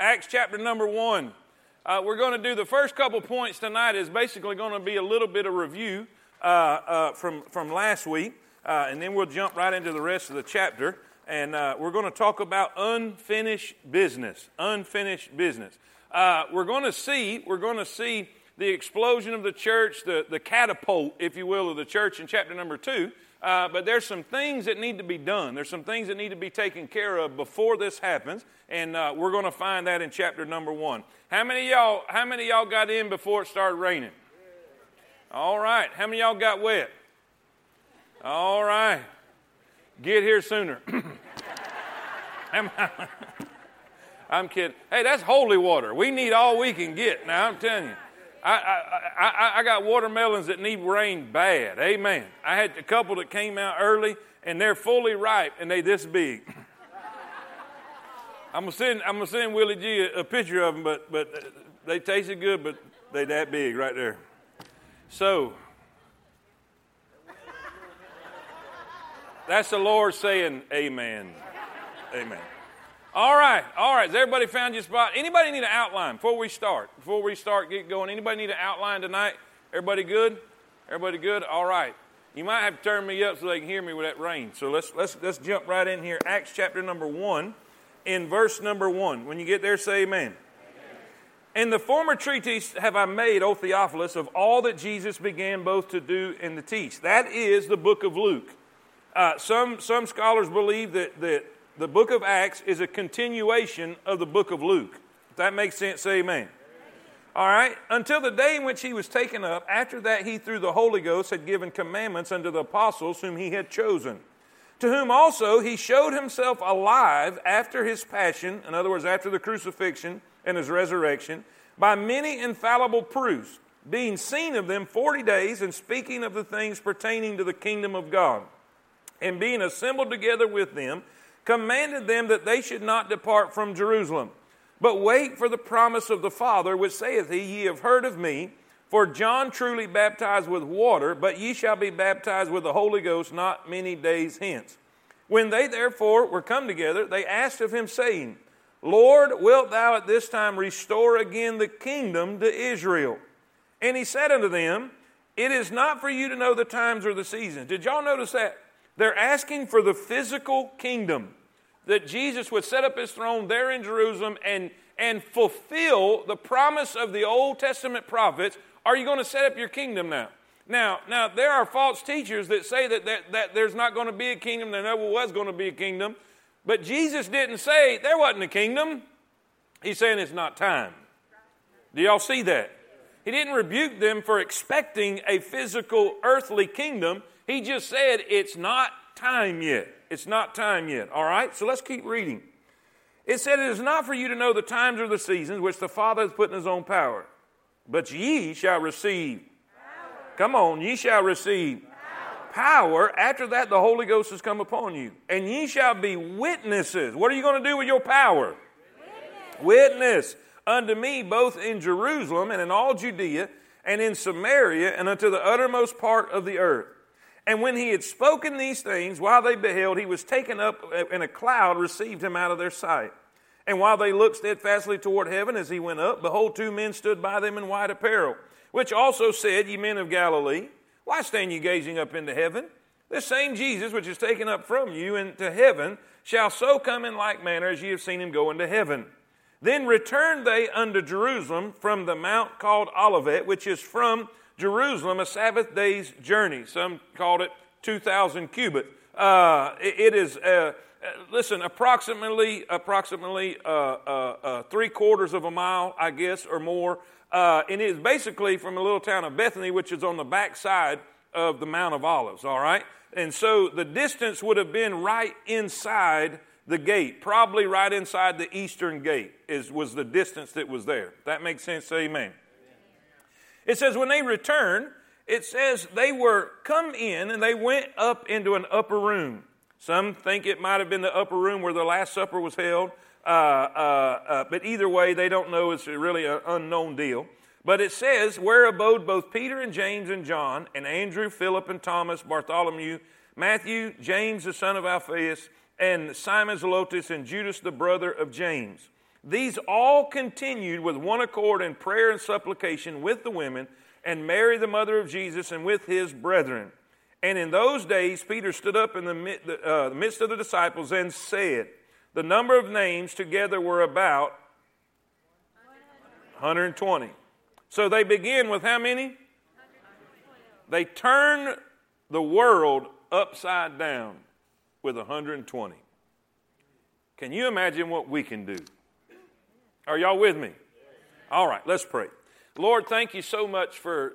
Acts chapter number 1. Uh, we're going to do the first couple points tonight is basically going to be a little bit of review uh, uh, from, from last week, uh, and then we'll jump right into the rest of the chapter. And uh, we're going to talk about unfinished business. Unfinished business. Uh, we're going to see, we're going to see the explosion of the church, the, the catapult, if you will, of the church in chapter number 2. Uh, but there's some things that need to be done. There's some things that need to be taken care of before this happens, and uh, we're going to find that in chapter number one. How many y'all? How many y'all got in before it started raining? All right. How many y'all got wet? All right. Get here sooner. I'm kidding. Hey, that's holy water. We need all we can get. Now I'm telling you. I, I, I, got watermelons that need rain bad. Amen. I had a couple that came out early and they're fully ripe and they this big. I'm gonna send I'm gonna send Willie G a, a, picture of them, but but uh, they tasted good, but they that big right there. So that's the Lord saying, Amen. Amen. All right, all right. Has everybody found your spot? Anybody need an outline before we start? Before we start get going, anybody need an outline tonight? Everybody good? Everybody good? All right. You might have to turn me up so they can hear me with that rain. So let's let's let's jump right in here. Acts chapter number one, in verse number one. When you get there, say amen. In the former treatise have I made, O Theophilus, of all that Jesus began both to do and to teach. That is the book of Luke. Uh, some some scholars believe that that the book of Acts is a continuation of the book of Luke. If that makes sense, say amen. All right, until the day in which he was taken up, after that he through the Holy Ghost had given commandments unto the apostles whom he had chosen, to whom also he showed himself alive after his passion, in other words, after the crucifixion and his resurrection, by many infallible proofs, being seen of them forty days, and speaking of the things pertaining to the kingdom of God, and being assembled together with them commanded them that they should not depart from Jerusalem, but wait for the promise of the Father, which saith he, Ye have heard of me. For John truly baptized with water, but ye shall be baptized with the Holy Ghost not many days hence. When they therefore were come together, they asked of him, saying, Lord, wilt thou at this time restore again the kingdom to Israel? And he said unto them, It is not for you to know the times or the seasons. Did y'all notice that? They're asking for the physical kingdom, that Jesus would set up his throne there in Jerusalem and, and fulfill the promise of the Old Testament prophets. Are you going to set up your kingdom now? Now, now there are false teachers that say that, that, that there's not going to be a kingdom, there never was going to be a kingdom. But Jesus didn't say there wasn't a kingdom. He's saying it's not time. Do y'all see that? He didn't rebuke them for expecting a physical earthly kingdom. He just said, It's not time yet. It's not time yet. All right? So let's keep reading. It said, It is not for you to know the times or the seasons which the Father has put in his own power, but ye shall receive. Power. Come on, ye shall receive power. After that, the Holy Ghost has come upon you, and ye shall be witnesses. What are you going to do with your power? Witness. Witness unto me both in Jerusalem and in all Judea and in Samaria and unto the uttermost part of the earth. And when he had spoken these things, while they beheld, he was taken up, and a cloud received him out of their sight. And while they looked steadfastly toward heaven as he went up, behold, two men stood by them in white apparel, which also said, Ye men of Galilee, why stand ye gazing up into heaven? This same Jesus, which is taken up from you into heaven, shall so come in like manner as ye have seen him go into heaven. Then returned they unto Jerusalem from the mount called Olivet, which is from Jerusalem a Sabbath day's journey. Some called it 2,000 cubit. Uh, it, it is, uh, uh, listen, approximately, approximately uh, uh, uh, three quarters of a mile, I guess, or more. and it is basically from a little town of Bethany, which is on the back side of the Mount of Olives, all right? And so the distance would have been right inside the gate, probably right inside the eastern gate, is, was the distance that was there. That makes sense? Amen. It says, when they returned, it says they were come in and they went up into an upper room. Some think it might have been the upper room where the Last Supper was held. Uh, uh, uh, but either way, they don't know. It's really an unknown deal. But it says, where abode both Peter and James and John, and Andrew, Philip and Thomas, Bartholomew, Matthew, James the son of Alphaeus, and Simon Zelotes, and Judas the brother of James. These all continued with one accord in prayer and supplication with the women, and Mary, the mother of Jesus, and with his brethren. And in those days, Peter stood up in the, uh, midst of the disciples and said, The number of names together were about 120. So they begin with how many? They turn the world upside down with 120. Can you imagine what we can do? Are y'all with me? All right, let's pray. Lord, thank you so much for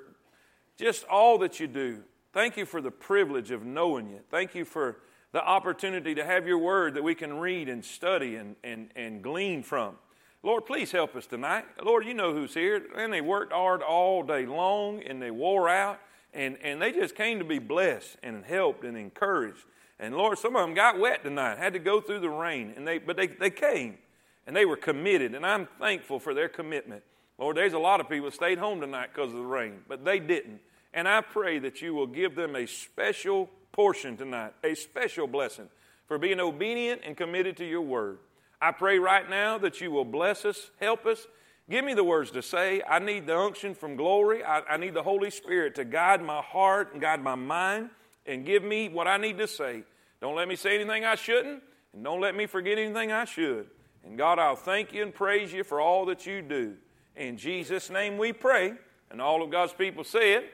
just all that you do. Thank you for the privilege of knowing you. Thank you for the opportunity to have your word that we can read and study and, and, and glean from. Lord, please help us tonight. Lord, you know who's here. And they worked hard all day long and they wore out and, and they just came to be blessed and helped and encouraged. And Lord, some of them got wet tonight, had to go through the rain, and they, but they, they came and they were committed, and I'm thankful for their commitment. Lord, there's a lot of people stayed home tonight because of the rain, but they didn't. And I pray that you will give them a special portion tonight, a special blessing for being obedient and committed to your word. I pray right now that you will bless us, help us. Give me the words to say. I need the unction from glory. I, I need the Holy Spirit to guide my heart and guide my mind and give me what I need to say. Don't let me say anything I shouldn't, and don't let me forget anything I should. And God, I'll thank you and praise you for all that you do. In Jesus' name we pray. And all of God's people say it.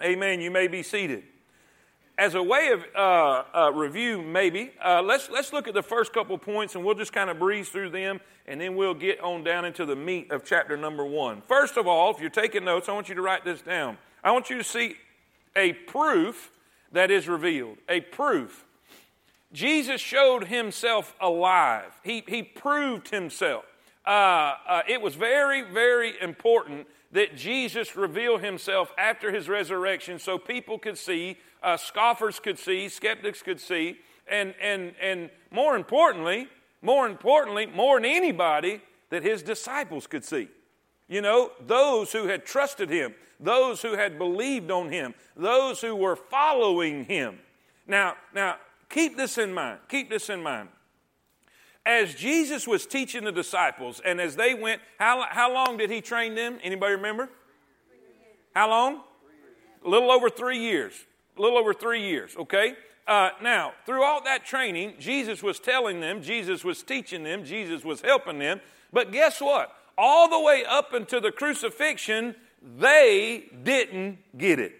Amen. Amen. You may be seated. As a way of uh, uh, review, maybe, uh, let's, let's look at the first couple points and we'll just kind of breeze through them and then we'll get on down into the meat of chapter number one. First of all, if you're taking notes, I want you to write this down. I want you to see a proof that is revealed. A proof. Jesus showed himself alive, he, he proved himself. Uh, uh, it was very, very important that Jesus reveal himself after his resurrection so people could see, uh, scoffers could see, skeptics could see, and, and, and more importantly, more importantly, more than anybody, that his disciples could see. You know, those who had trusted him, those who had believed on him, those who were following him. Now, now keep this in mind. Keep this in mind. As Jesus was teaching the disciples, and as they went, how, how long did he train them? Anybody remember? How long? A little over three years. A little over three years, okay? Uh, now, through all that training, Jesus was telling them, Jesus was teaching them, Jesus was helping them. But guess what? All the way up until the crucifixion, they didn't get it.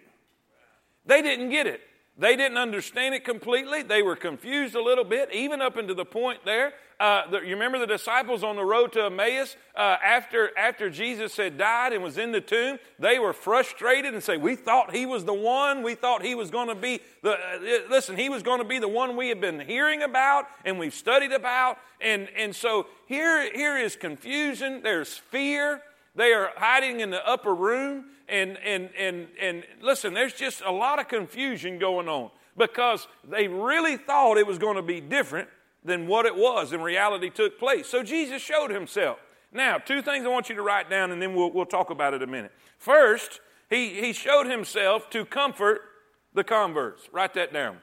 They didn't get it. They didn't understand it completely. They were confused a little bit, even up into the point there. Uh, the, you remember the disciples on the road to Emmaus uh, after, after Jesus had died and was in the tomb? They were frustrated and say, We thought he was the one. We thought he was going to be the, uh, listen, he was going to be the one we had been hearing about and we've studied about. And, and so here, here is confusion, there's fear. They are hiding in the upper room. And, and, and, and listen, there's just a lot of confusion going on because they really thought it was going to be different than what it was in reality took place. So Jesus showed himself. Now, two things I want you to write down and then we'll, we'll talk about it a minute. First, he, he showed himself to comfort the converts. Write that down.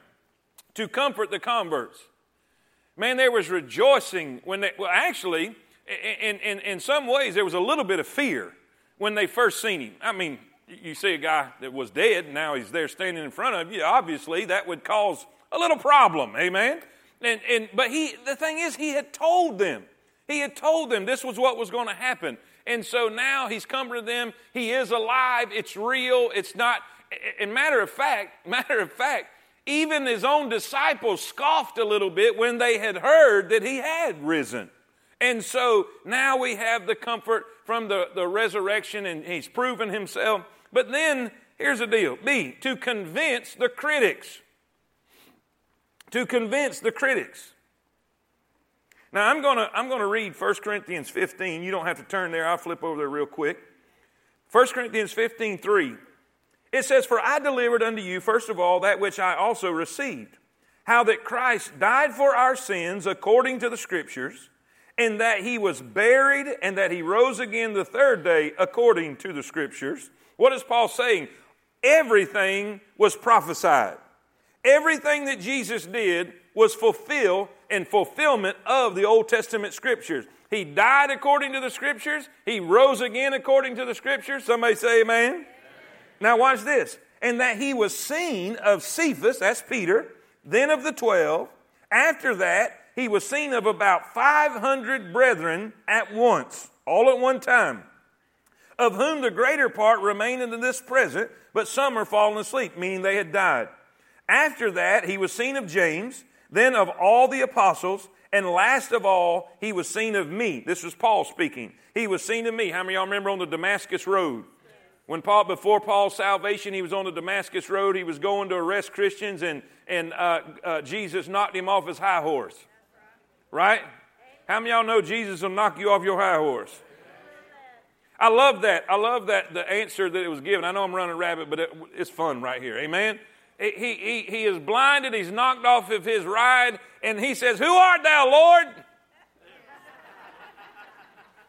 To comfort the converts. Man, there was rejoicing when they, well, actually, in, in, in some ways, there was a little bit of fear when they first seen him. I mean, you see a guy that was dead, now he's there standing in front of you. Obviously, that would cause a little problem, amen? And, and, but he, the thing is, he had told them. He had told them this was what was going to happen. And so now he's come to them. He is alive. It's real. It's not. And matter of fact, matter of fact, even his own disciples scoffed a little bit when they had heard that he had risen. And so now we have the comfort from the, the resurrection and he's proven himself. But then here's the deal B, to convince the critics. To convince the critics. Now I'm going to I'm going to read 1 Corinthians 15. You don't have to turn there. I'll flip over there real quick. 1 Corinthians 15, 3. It says, For I delivered unto you, first of all, that which I also received, how that Christ died for our sins according to the Scriptures and that he was buried and that he rose again the third day according to the scriptures. What is Paul saying? Everything was prophesied. Everything that Jesus did was fulfill and fulfillment of the Old Testament scriptures. He died according to the scriptures. He rose again according to the scriptures. Somebody say amen. amen. Now watch this. And that he was seen of Cephas, that's Peter, then of the twelve. After that, he was seen of about 500 brethren at once, all at one time, of whom the greater part remain unto this present, but some are fallen asleep, meaning they had died. After that, he was seen of James, then of all the apostles, and last of all, he was seen of me. This was Paul speaking. He was seen of me. How many y'all remember on the Damascus Road? When Paul, before Paul's salvation, he was on the Damascus Road. He was going to arrest Christians, and, and uh, uh, Jesus knocked him off his high horse. Right? How many of y'all know Jesus will knock you off your high horse? I love that. I love that the answer that it was given. I know I'm running rabbit, but it, it's fun right here. Amen. He, he, he is blinded, he's knocked off of his ride, and he says, Who art thou, Lord?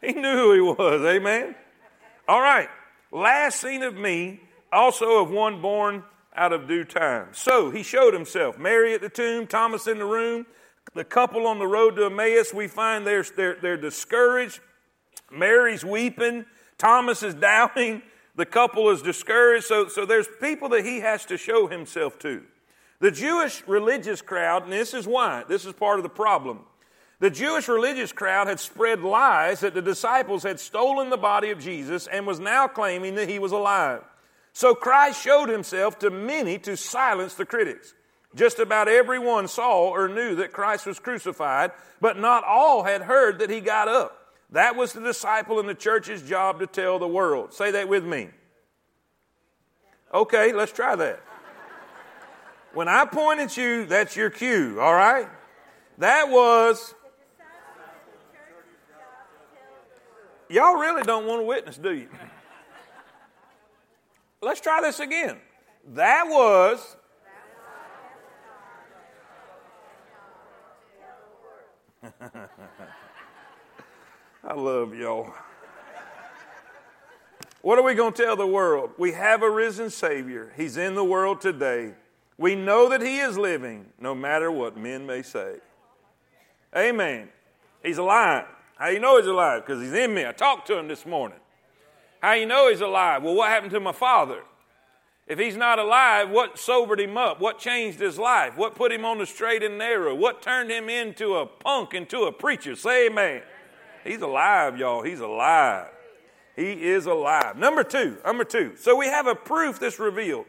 he knew who he was, amen. All right, last seen of me, also of one born out of due time. So he showed himself. Mary at the tomb, Thomas in the room, the couple on the road to Emmaus, we find they're, they're, they're discouraged. Mary's weeping, Thomas is doubting. The couple is discouraged. So, so there's people that he has to show himself to. The Jewish religious crowd, and this is why, this is part of the problem. The Jewish religious crowd had spread lies that the disciples had stolen the body of Jesus and was now claiming that he was alive. So Christ showed himself to many to silence the critics. Just about everyone saw or knew that Christ was crucified, but not all had heard that he got up. That was the disciple and the church's job to tell the world. Say that with me. Okay, let's try that. When I point at you, that's your cue, all right? That was. Y'all really don't want to witness, do you? Let's try this again. That was. I love y'all. What are we going to tell the world? We have a risen Savior. He's in the world today. We know that He is living, no matter what men may say. Amen. He's alive. How you know He's alive? Because He's in me. I talked to Him this morning. How you know He's alive? Well, what happened to my father? If he's not alive, what sobered him up? What changed his life? What put him on the straight and narrow? What turned him into a punk, into a preacher? Say amen. He's alive, y'all. He's alive. He is alive. Number two, number two. So we have a proof that's revealed.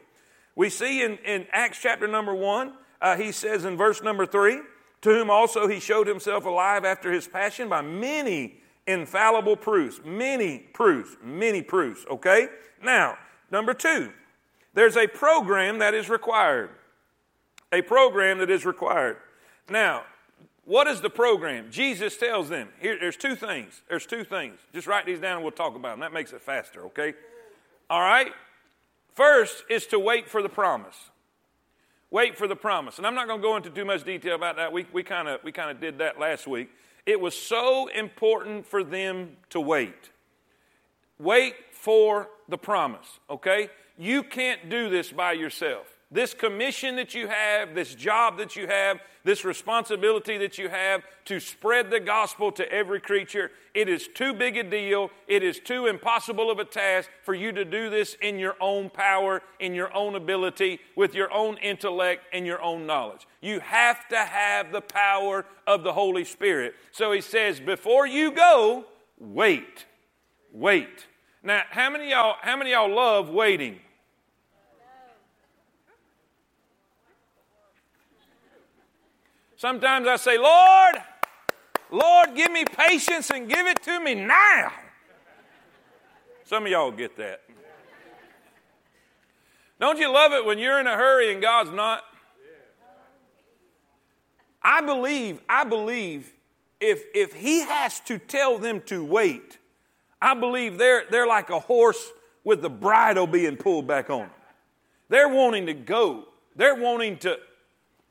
We see in, in Acts chapter number one, uh, he says in verse number three, to whom also he showed himself alive after his passion by many infallible proofs. Many proofs. Many proofs. Okay? Now, number two, there's a program that is required. A program that is required. Now, what is the program? Jesus tells them, here, there's two things. There's two things. Just write these down and we'll talk about them. That makes it faster, okay? All right? First is to wait for the promise. Wait for the promise. And I'm not going to go into too much detail about that. We, we kind of we kinda did that last week. It was so important for them to wait. Wait for the promise, okay? You can't do this by yourself. This commission that you have, this job that you have, this responsibility that you have to spread the gospel to every creature, it is too big a deal. It is too impossible of a task for you to do this in your own power, in your own ability, with your own intellect and your own knowledge. You have to have the power of the Holy Spirit. So he says, before you go, wait. Wait. Now, how many y'all, how many y'all love waiting? Sometimes I say, Lord, Lord, give me patience and give it to me now. Some of y'all get that. Don't you love it when you're in a hurry and God's not? I believe, I believe if, if He has to tell them to wait, I believe they're, they're like a horse with the bridle being pulled back on. They're wanting to go. They're wanting to,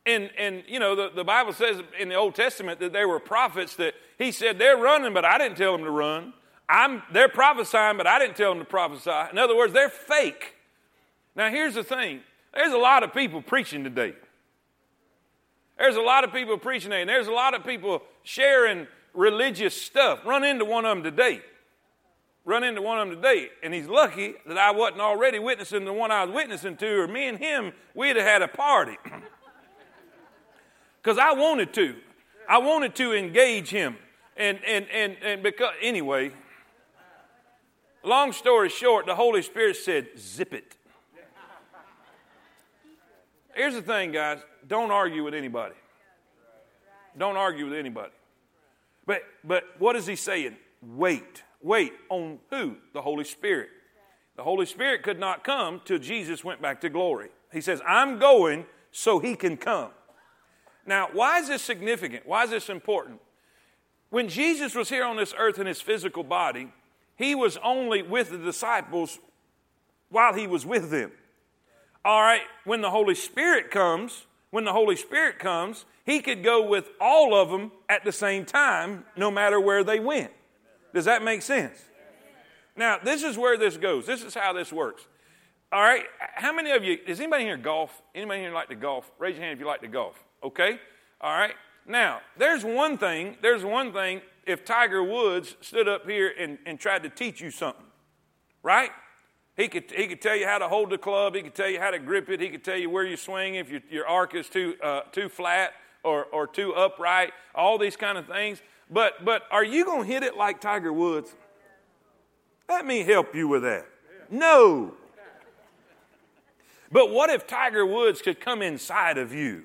and, and you know, the, the Bible says in the Old Testament that there were prophets that he said, they're running, but I didn't tell them to run. I'm, they're prophesying, but I didn't tell them to prophesy. In other words, they're fake. Now, here's the thing there's a lot of people preaching today. There's a lot of people preaching and there's a lot of people sharing religious stuff. Run into one of them today. Run into one of them today. And he's lucky that I wasn't already witnessing the one I was witnessing to, or me and him, we'd have had a party. Because I wanted to. I wanted to engage him. And, and, and, and because, anyway, long story short, the Holy Spirit said, zip it. Here's the thing, guys don't argue with anybody. Don't argue with anybody. But, but what is he saying? Wait. Wait on who? The Holy Spirit. The Holy Spirit could not come till Jesus went back to glory. He says, I'm going so he can come. Now, why is this significant? Why is this important? When Jesus was here on this earth in his physical body, he was only with the disciples while he was with them. All right, when the Holy Spirit comes, when the Holy Spirit comes, he could go with all of them at the same time, no matter where they went. Does that make sense? Now, this is where this goes. This is how this works. All right, how many of you, does anybody here golf? Anybody here like to golf? Raise your hand if you like to golf. Okay? All right. Now, there's one thing, there's one thing if Tiger Woods stood up here and, and tried to teach you something, right? He could, he could tell you how to hold the club. He could tell you how to grip it. He could tell you where you swing if your, your arc is too, uh, too flat or, or too upright, all these kind of things. But, but are you going to hit it like Tiger Woods? Let me help you with that. No. But what if Tiger Woods could come inside of you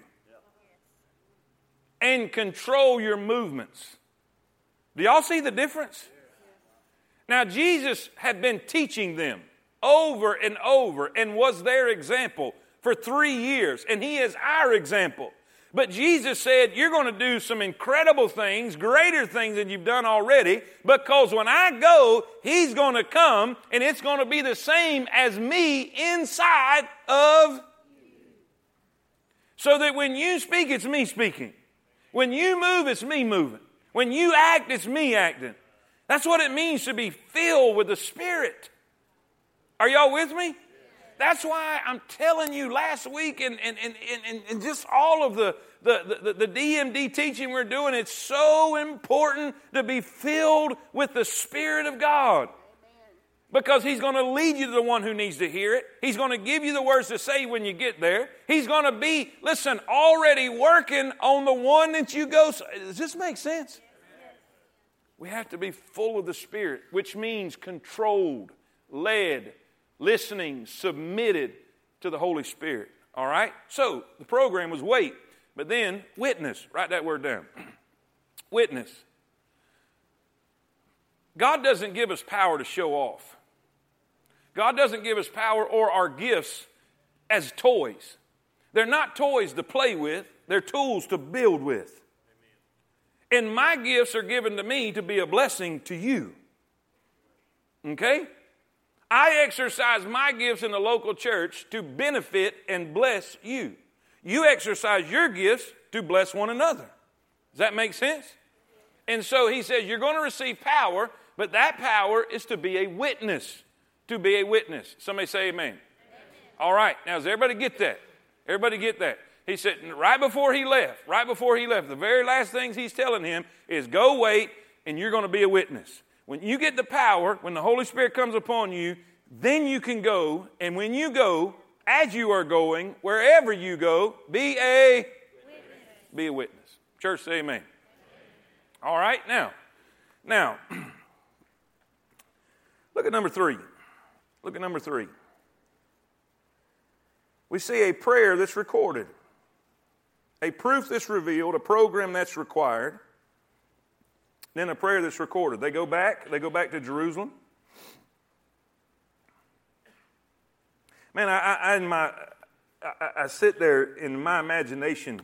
and control your movements? Do y'all see the difference? Now, Jesus had been teaching them over and over and was their example for three years, and he is our example. But Jesus said, You're going to do some incredible things, greater things than you've done already, because when I go, He's going to come, and it's going to be the same as me inside of. So that when you speak, it's me speaking. When you move, it's me moving. When you act, it's me acting. That's what it means to be filled with the Spirit. Are y'all with me? That's why I'm telling you last week and, and, and, and, and just all of the, the, the, the DMD teaching we're doing, it's so important to be filled with the Spirit of God. Because he's going to lead you to the one who needs to hear it. He's going to give you the words to say when you get there. He's going to be, listen, already working on the one that you go. Does this make sense? We have to be full of the Spirit, which means controlled, led, listening, submitted to the Holy Spirit. All right? So the program was wait, but then witness. Write that word down. witness. God doesn't give us power to show off. God doesn't give us power or our gifts as toys. They're not toys to play with, they're tools to build with. And my gifts are given to me to be a blessing to you. Okay? I exercise my gifts in the local church to benefit and bless you. You exercise your gifts to bless one another. Does that make sense? And so he says, You're going to receive power, but that power is to be a witness. To be a witness. Somebody say amen. amen. All right. Now, does everybody get that? Everybody get that? He said, right before he left, right before he left, the very last things he's telling him is go wait and you're going to be a witness. When you get the power, when the Holy Spirit comes upon you, then you can go. And when you go, as you are going, wherever you go, be a witness. be a witness. Church, say amen. amen. All right, now, now, look at number three. Look at number three. We see a prayer that's recorded, a proof that's revealed, a program that's required then a prayer that's recorded. They go back, they go back to Jerusalem. Man, I, I in my, I, I, sit there in my imagination.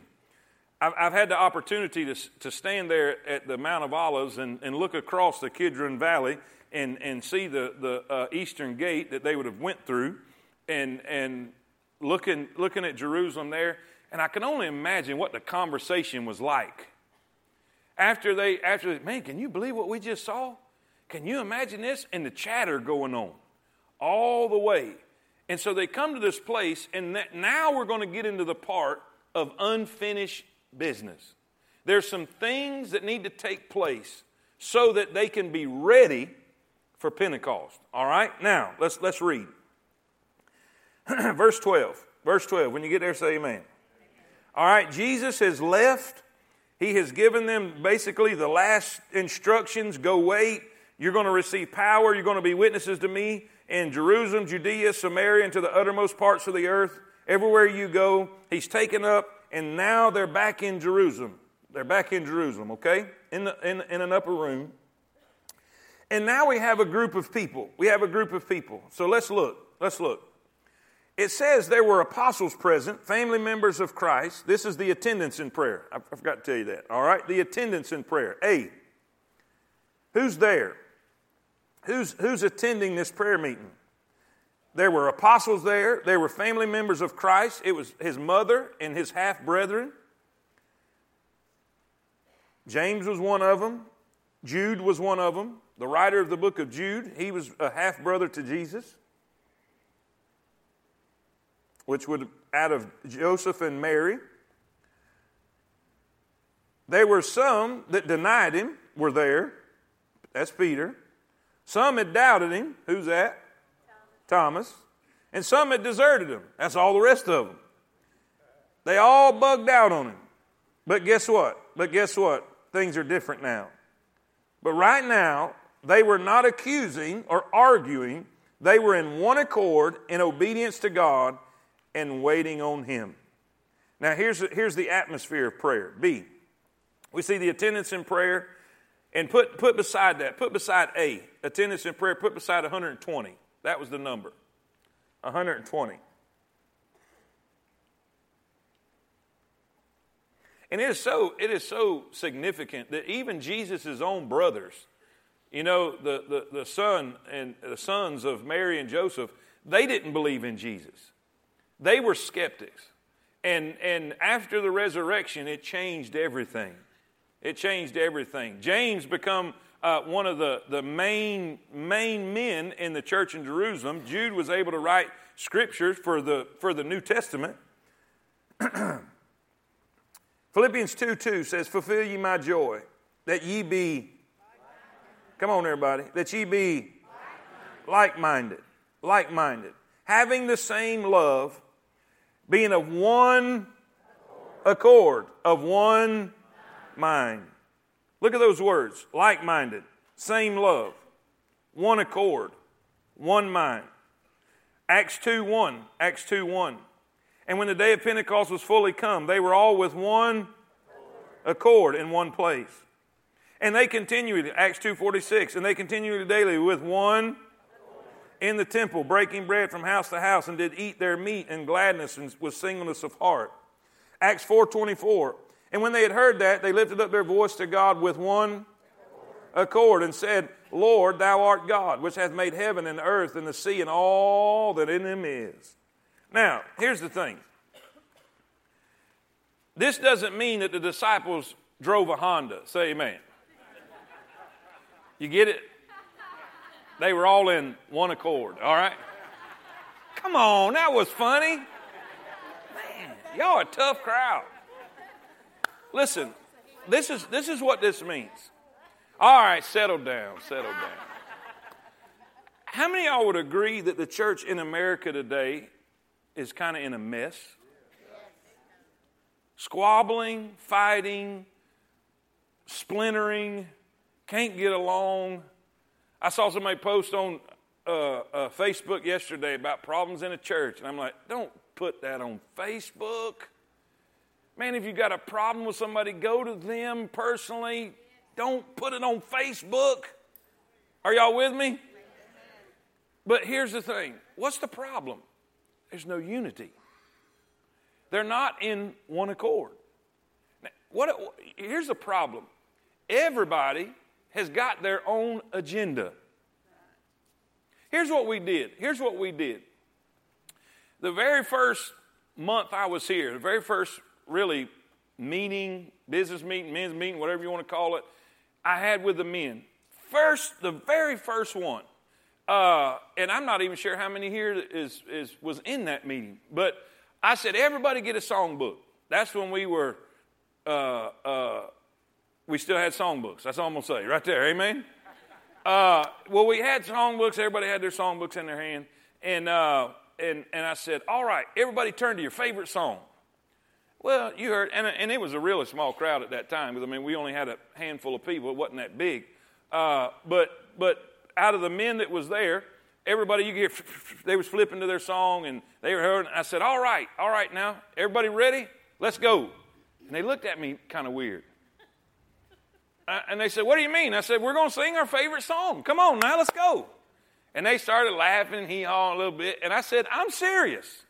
I've, I've, had the opportunity to, to stand there at the Mount of Olives and, and look across the Kidron Valley and, and see the, the uh, eastern gate that they would have went through and, and looking, looking at Jerusalem there. And I can only imagine what the conversation was like after they, after they, man, can you believe what we just saw? Can you imagine this? And the chatter going on all the way. And so they come to this place, and now we're going to get into the part of unfinished business. There's some things that need to take place so that they can be ready for Pentecost. All right? Now, let's, let's read. Verse 12. Verse 12. When you get there, say amen. All right, Jesus has left. He has given them basically the last instructions go wait. You're going to receive power. You're going to be witnesses to me in Jerusalem, Judea, Samaria, and to the uttermost parts of the earth. Everywhere you go, He's taken up, and now they're back in Jerusalem. They're back in Jerusalem, okay? In, the, in, in an upper room. And now we have a group of people. We have a group of people. So let's look. Let's look. It says there were apostles present, family members of Christ. This is the attendance in prayer. I forgot to tell you that. All right? The attendance in prayer. A. Who's there? Who's, who's attending this prayer meeting? There were apostles there. There were family members of Christ. It was his mother and his half brethren. James was one of them. Jude was one of them. The writer of the book of Jude, he was a half brother to Jesus, which would out of Joseph and Mary. There were some that denied him, were there. That's Peter. Some had doubted him. Who's that? Thomas. Thomas. And some had deserted him. That's all the rest of them. They all bugged out on him. But guess what? But guess what? Things are different now. But right now, they were not accusing or arguing. They were in one accord in obedience to God and waiting on Him. Now, here's, here's the atmosphere of prayer. B. We see the attendance in prayer, and put, put beside that, put beside A, attendance in prayer, put beside 120. That was the number. 120. And it is so, it is so significant that even Jesus' own brothers, you know, the, the, the son and the sons of Mary and Joseph, they didn't believe in Jesus. They were skeptics. And, and after the resurrection, it changed everything. It changed everything. James become uh, one of the, the main, main men in the church in Jerusalem. Jude was able to write scriptures for the, for the New Testament. Philippians 2 2 says, Fulfill ye my joy, that ye be, come on, everybody, that ye be like minded, like minded, having the same love, being of one accord, of one mind. Look at those words like minded, same love, one accord, one mind. Acts 2 1. Acts 2 1. And when the day of Pentecost was fully come, they were all with one accord in one place. And they continued, Acts 2.46, and they continued daily with one in the temple, breaking bread from house to house, and did eat their meat in gladness and with singleness of heart. Acts 4.24, and when they had heard that, they lifted up their voice to God with one accord and said, Lord, thou art God, which hath made heaven and earth and the sea and all that in them is. Now, here's the thing. This doesn't mean that the disciples drove a Honda. Say amen. You get it? They were all in one accord, all right? Come on, that was funny. Man, y'all a tough crowd. Listen, this is, this is what this means. All right, settle down, settle down. How many of y'all would agree that the church in America today is kind of in a mess. Squabbling, fighting, splintering, can't get along. I saw somebody post on uh, uh, Facebook yesterday about problems in a church, and I'm like, don't put that on Facebook. Man, if you got a problem with somebody, go to them personally. Don't put it on Facebook. Are y'all with me? But here's the thing what's the problem? There's no unity. They're not in one accord. Now, what, here's the problem everybody has got their own agenda. Here's what we did. Here's what we did. The very first month I was here, the very first really meeting, business meeting, men's meeting, whatever you want to call it, I had with the men. First, the very first one, uh, and I'm not even sure how many here is, is, was in that meeting. But I said, everybody get a songbook. That's when we were uh, uh, we still had songbooks. That's all I'm going to say right there. Amen? Uh, well, we had songbooks. Everybody had their songbooks in their hand. And, uh, and, and I said, All right, everybody turn to your favorite song. Well, you heard, and, and it was a really small crowd at that time because, I mean, we only had a handful of people. It wasn't that big. Uh, but, but out of the men that was there, everybody, you get, they was flipping to their song and they were hearing. I said, All right, all right now, everybody ready? Let's go. And they looked at me kind of weird. And they said, What do you mean? I said, We're going to sing our favorite song. Come on now, let's go. And they started laughing, hee haw a little bit. And I said, I'm serious.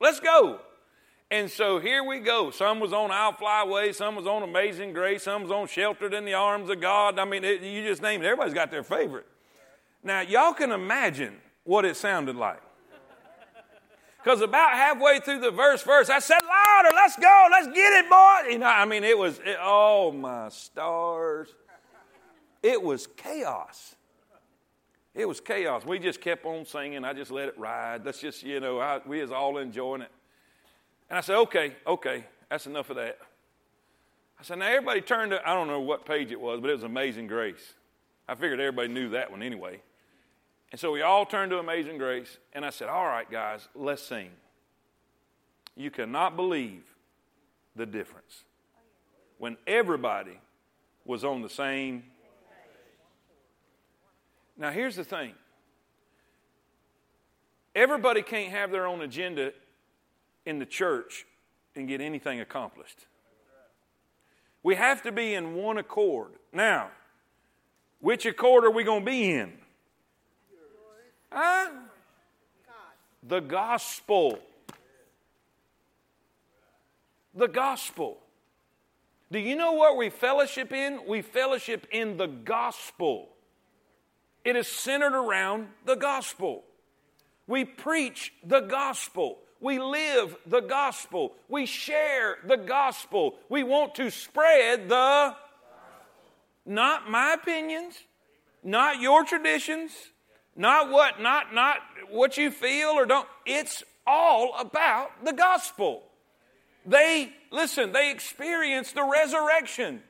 Let's go. And so here we go. Some was on I'll Fly Away, some was on Amazing Grace, some was on Sheltered in the Arms of God. I mean, it, you just name it. Everybody's got their favorite. Now, y'all can imagine what it sounded like. Because about halfway through the verse, verse, I said, louder, let's go, let's get it, boy. You know, I mean, it was, it, oh my stars. It was chaos. It was chaos. We just kept on singing. I just let it ride. Let's just, you know, I, we was all enjoying it. And I said, okay, okay, that's enough of that. I said, now everybody turned to, I don't know what page it was, but it was Amazing Grace. I figured everybody knew that one anyway. And so we all turned to Amazing Grace, and I said, All right, guys, let's sing. You cannot believe the difference when everybody was on the same. Now, here's the thing everybody can't have their own agenda in the church and get anything accomplished. We have to be in one accord. Now, which accord are we going to be in? Huh? The gospel. The gospel. Do you know what we fellowship in? We fellowship in the gospel. It is centered around the gospel. We preach the gospel. We live the gospel. We share the gospel. We want to spread the, not my opinions, not your traditions, not what, not, not what you feel or don't. It's all about the gospel. They, listen, they experienced the resurrection.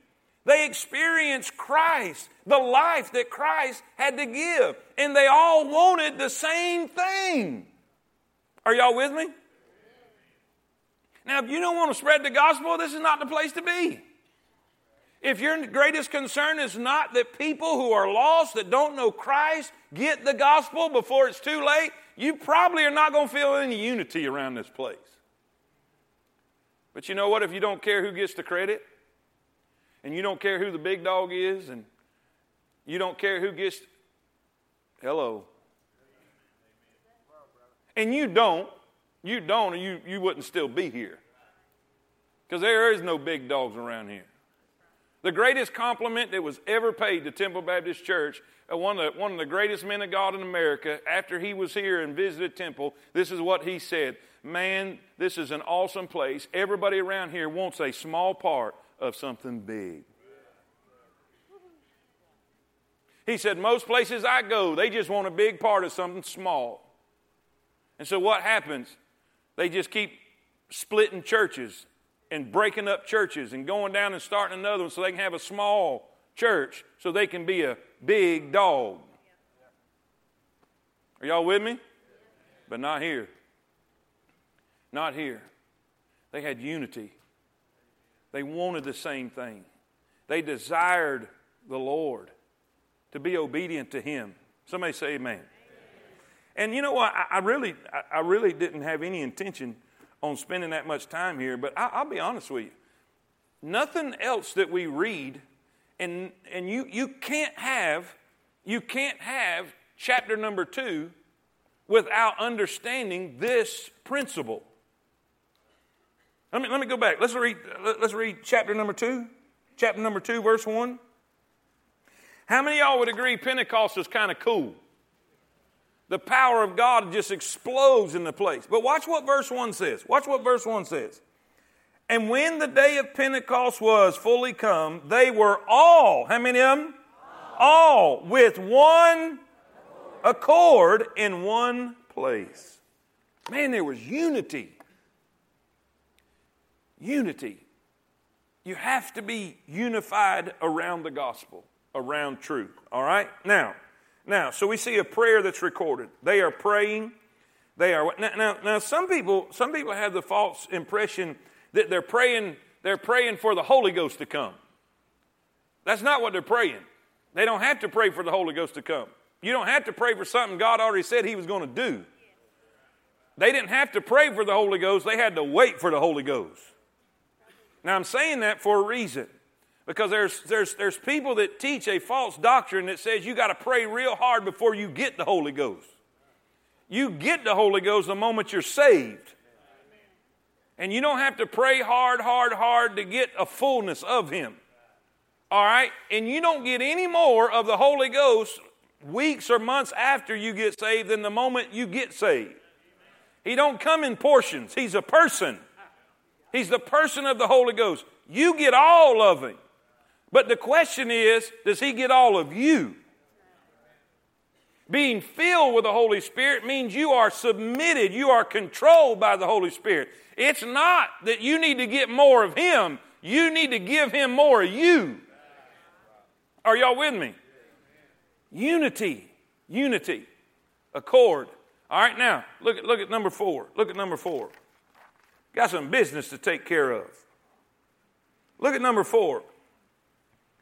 They experienced Christ, the life that Christ had to give. And they all wanted the same thing. Are y'all with me? Now, if you don't want to spread the gospel, this is not the place to be. If your greatest concern is not that people who are lost, that don't know Christ, get the gospel before it's too late, you probably are not going to feel any unity around this place. But you know what? If you don't care who gets the credit, and you don't care who the big dog is, and you don't care who gets, hello. And you don't, you don't, or you, you wouldn't still be here. Because there is no big dogs around here. The greatest compliment that was ever paid to Temple Baptist Church, uh, one of, the, one of the greatest men of God in America, after he was here and visited Temple, this is what he said Man, this is an awesome place. Everybody around here wants a small part of something big. He said, Most places I go, they just want a big part of something small. And so what happens? They just keep splitting churches and breaking up churches and going down and starting another one so they can have a small church so they can be a big dog. Are y'all with me? But not here. Not here. They had unity. They wanted the same thing. They desired the Lord to be obedient to Him. Somebody say amen. amen. And you know what? I, I really, I, I really didn't have any intention on spending that much time here, but I, will be honest with you. Nothing else that we read, and, and you, you can't have, you can't have chapter number two without understanding this principle. Let me, let me go back. Let's read, let's read chapter number two. Chapter number two, verse one. How many y'all would agree Pentecost is kind of cool? The power of God just explodes in the place. But watch what verse 1 says. Watch what verse 1 says. And when the day of Pentecost was fully come, they were all, how many of them? All, all with one accord in one place. Man, there was unity. Unity. you have to be unified around the gospel, around truth. All right? Now, now, so we see a prayer that's recorded. They are praying. They are now, now, now some people some people have the false impression that they're praying they're praying for the Holy Ghost to come. That's not what they're praying. They don't have to pray for the Holy Ghost to come. You don't have to pray for something God already said He was going to do. They didn't have to pray for the Holy Ghost, they had to wait for the Holy Ghost. Now, I'm saying that for a reason. Because there's, there's, there's people that teach a false doctrine that says you got to pray real hard before you get the Holy Ghost. You get the Holy Ghost the moment you're saved. And you don't have to pray hard, hard, hard to get a fullness of Him. All right? And you don't get any more of the Holy Ghost weeks or months after you get saved than the moment you get saved. He don't come in portions. He's a person. He's the person of the Holy Ghost. You get all of him. But the question is, does he get all of you? Being filled with the Holy Spirit means you are submitted, you are controlled by the Holy Spirit. It's not that you need to get more of him, you need to give him more of you. Are y'all with me? Unity, unity, accord. All right, now look at look at number four. Look at number four. Got some business to take care of. Look at number four.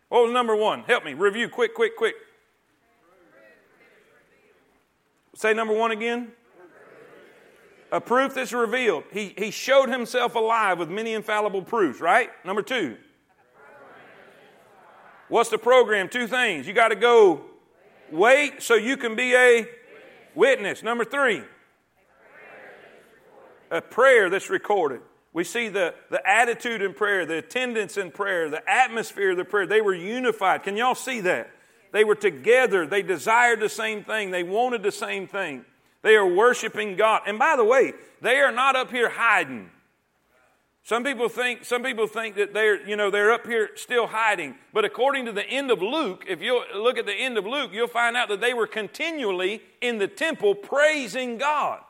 What was number one? Help me. Review quick, quick, quick. Say number one again. A proof that's revealed. He, he showed himself alive with many infallible proofs, right? Number two. What's the program? Two things. You got to go wait so you can be a witness. Number three. A prayer that's recorded. We see the, the attitude in prayer, the attendance in prayer, the atmosphere of the prayer. They were unified. Can y'all see that? They were together. They desired the same thing. They wanted the same thing. They are worshiping God. And by the way, they are not up here hiding. Some people think some people think that they're you know they're up here still hiding. But according to the end of Luke, if you look at the end of Luke, you'll find out that they were continually in the temple praising God.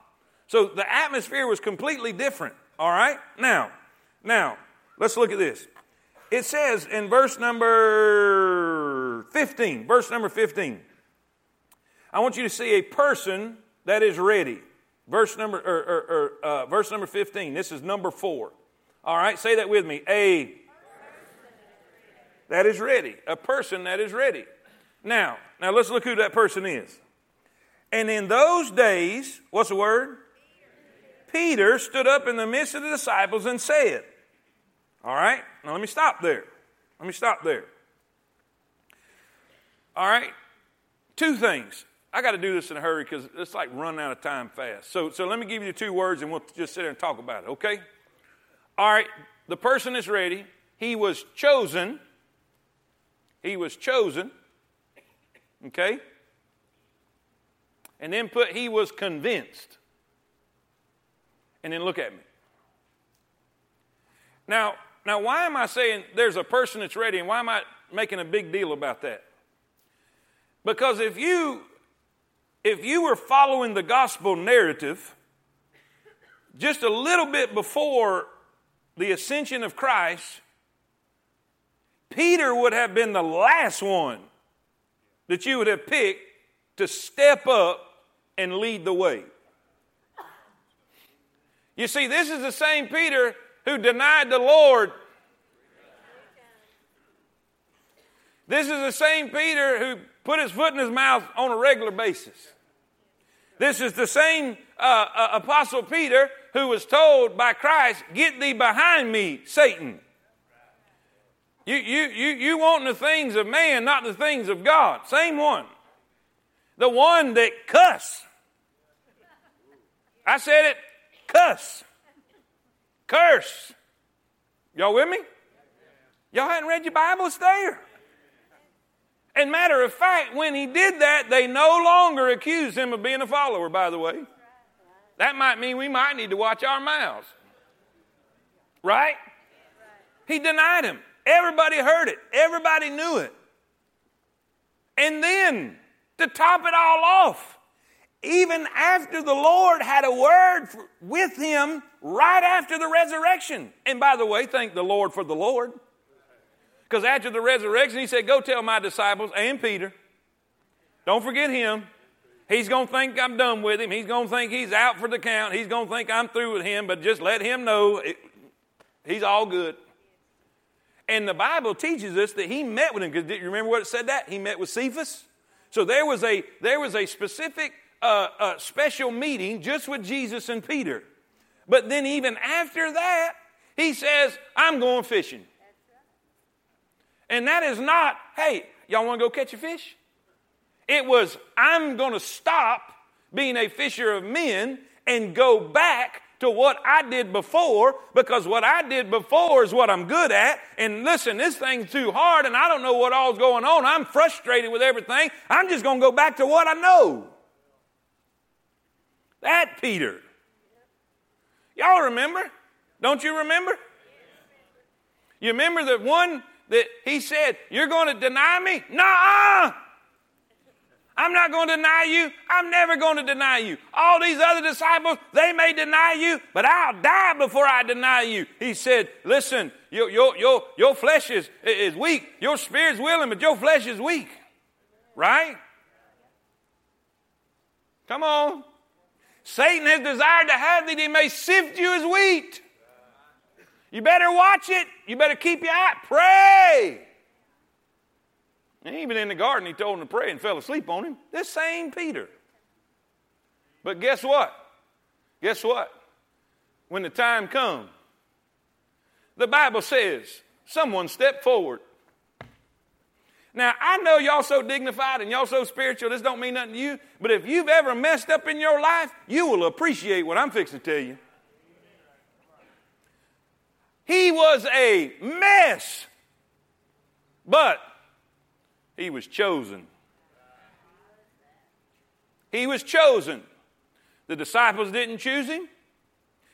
So the atmosphere was completely different. All right? Now, now, let's look at this. It says in verse number 15, verse number 15, I want you to see a person that is ready. Verse number, or, or, or uh, verse number 15, this is number four. All right, say that with me. A that is ready. A person that is ready. Now, now let's look who that person is. And in those days, what's the word? Peter stood up in the midst of the disciples and said, All right, now let me stop there. Let me stop there. All right, two things. I got to do this in a hurry because it's like running out of time fast. So, so let me give you two words and we'll just sit there and talk about it, okay? All right, the person is ready. He was chosen. He was chosen. Okay? And then put, he was convinced and then look at me. Now, now why am I saying there's a person that's ready and why am I making a big deal about that? Because if you if you were following the gospel narrative just a little bit before the ascension of Christ, Peter would have been the last one that you would have picked to step up and lead the way. You see, this is the same Peter who denied the Lord. This is the same Peter who put his foot in his mouth on a regular basis. This is the same uh, uh, Apostle Peter who was told by Christ, Get thee behind me, Satan. You, you, you, you want the things of man, not the things of God. Same one. The one that cuss. I said it cuss, curse. Y'all with me? Y'all hadn't read your Bible? It's there. And matter of fact, when he did that, they no longer accused him of being a follower, by the way. That might mean we might need to watch our mouths. Right? He denied him. Everybody heard it, everybody knew it. And then, to top it all off, even after the Lord had a word for, with him right after the resurrection. And by the way, thank the Lord for the Lord. Because after the resurrection, he said, Go tell my disciples and Peter, don't forget him. He's going to think I'm done with him. He's going to think he's out for the count. He's going to think I'm through with him, but just let him know it, he's all good. And the Bible teaches us that he met with him. Because you remember what it said that? He met with Cephas. So there was a, there was a specific uh, uh, special meeting just with Jesus and Peter. But then even after that, he says, I'm going fishing. And that is not, hey, y'all want to go catch a fish? It was, I'm going to stop being a fisher of men and go back to what I did before because what I did before is what I'm good at. And listen, this thing's too hard and I don't know what all's going on. I'm frustrated with everything. I'm just going to go back to what I know. That Peter. Y'all remember? Don't you remember? You remember the one that he said, You're going to deny me? Nah, I'm not going to deny you. I'm never going to deny you. All these other disciples, they may deny you, but I'll die before I deny you. He said, Listen, your, your, your, your flesh is, is weak. Your spirit's willing, but your flesh is weak. Right? Come on. Satan has desired to have thee, he may sift you as wheat. You better watch it. You better keep your eye. Pray. And even in the garden, he told him to pray and fell asleep on him. This same Peter. But guess what? Guess what? When the time comes, the Bible says, someone step forward. Now, I know y'all so dignified and y'all so spiritual, this don't mean nothing to you, but if you've ever messed up in your life, you will appreciate what I'm fixing to tell you. He was a mess, but he was chosen. He was chosen. The disciples didn't choose him.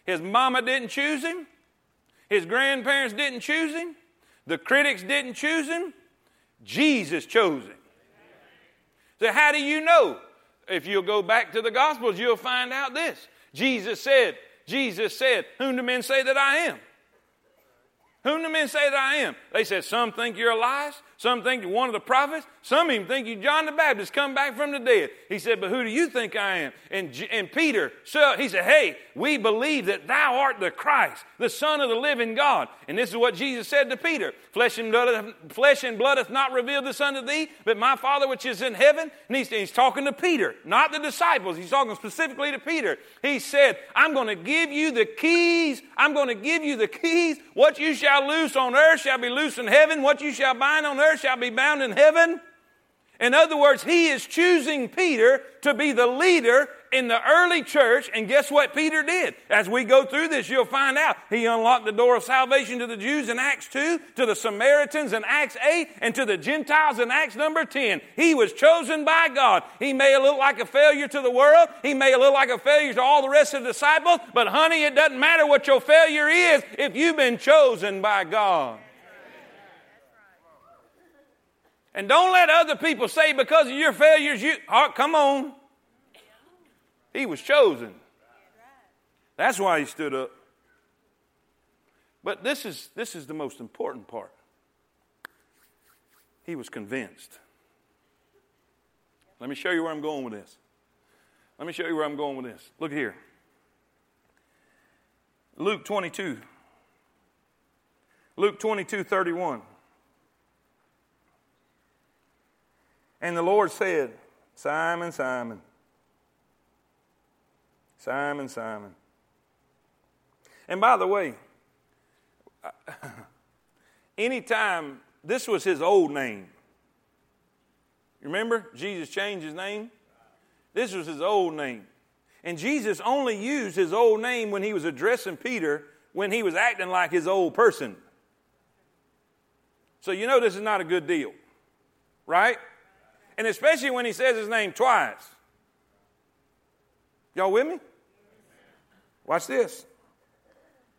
His mama didn't choose him. His grandparents didn't choose him. The critics didn't choose him. Jesus chose him. So, how do you know? If you'll go back to the Gospels, you'll find out this. Jesus said, Jesus said, Whom do men say that I am? Whom do men say that I am? They said, Some think you're Elias, some think you're one of the prophets, some even think you're John the Baptist come back from the dead. He said, But who do you think I am? And, and Peter, so he said, Hey, we believe that thou art the Christ, the Son of the living God. And this is what Jesus said to Peter Flesh and blood, flesh and blood hath not revealed this unto thee, but my Father which is in heaven. And he's, he's talking to Peter, not the disciples. He's talking specifically to Peter. He said, I'm going to give you the keys. I'm going to give you the keys. What you shall loose on earth shall be loose in heaven. What you shall bind on earth shall be bound in heaven. In other words, he is choosing Peter to be the leader in the early church. And guess what Peter did? As we go through this, you'll find out. He unlocked the door of salvation to the Jews in Acts 2, to the Samaritans in Acts 8, and to the Gentiles in Acts number 10. He was chosen by God. He may look like a failure to the world. He may look like a failure to all the rest of the disciples. But honey, it doesn't matter what your failure is if you've been chosen by God. And don't let other people say because of your failures, you, oh, come on. He was chosen. That's why he stood up. But this is, this is the most important part. He was convinced. Let me show you where I'm going with this. Let me show you where I'm going with this. Look here. Luke 22. Luke 22, 31. And the Lord said, Simon, Simon, Simon, Simon. And by the way, anytime, this was his old name. Remember, Jesus changed his name? This was his old name. And Jesus only used his old name when he was addressing Peter when he was acting like his old person. So you know this is not a good deal, right? And especially when he says his name twice. Y'all with me? Watch this.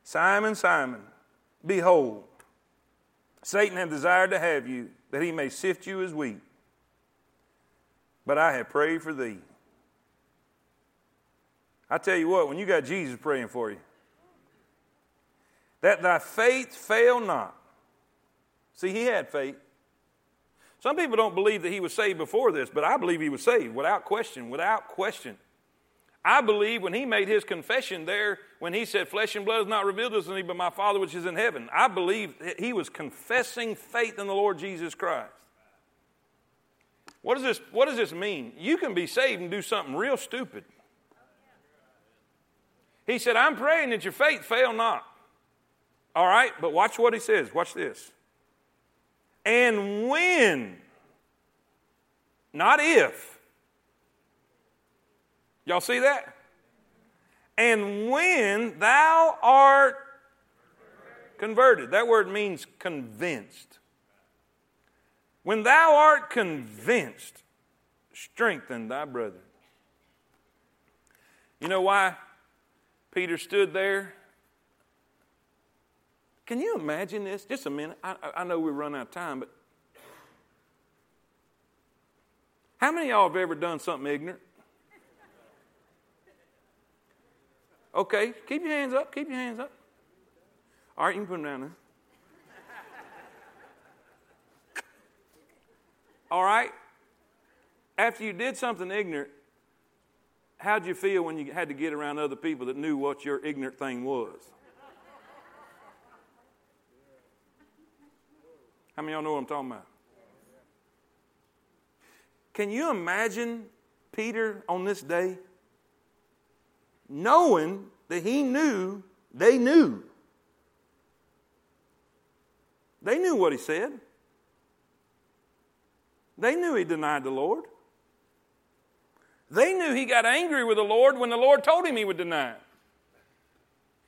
Simon, Simon, behold, Satan hath desired to have you, that he may sift you as wheat. But I have prayed for thee. I tell you what, when you got Jesus praying for you, that thy faith fail not. See, he had faith. Some people don't believe that he was saved before this, but I believe he was saved without question, without question. I believe when he made his confession there, when he said, Flesh and blood is not revealed to me, but my Father which is in heaven, I believe he was confessing faith in the Lord Jesus Christ. What does this, what does this mean? You can be saved and do something real stupid. He said, I'm praying that your faith fail not. All right, but watch what he says. Watch this. And when, not if. Y'all see that? And when thou art converted, that word means convinced. When thou art convinced, strengthen thy brethren. You know why Peter stood there? Can you imagine this? Just a minute. I, I know we run out of time, but how many of y'all have ever done something ignorant? Okay, keep your hands up. Keep your hands up. All right, you can put them down there. All right? After you did something ignorant, how'd you feel when you had to get around other people that knew what your ignorant thing was? How many of y'all know what I'm talking about? Can you imagine Peter on this day knowing that he knew they knew? They knew what he said. They knew he denied the Lord. They knew he got angry with the Lord when the Lord told him he would deny him.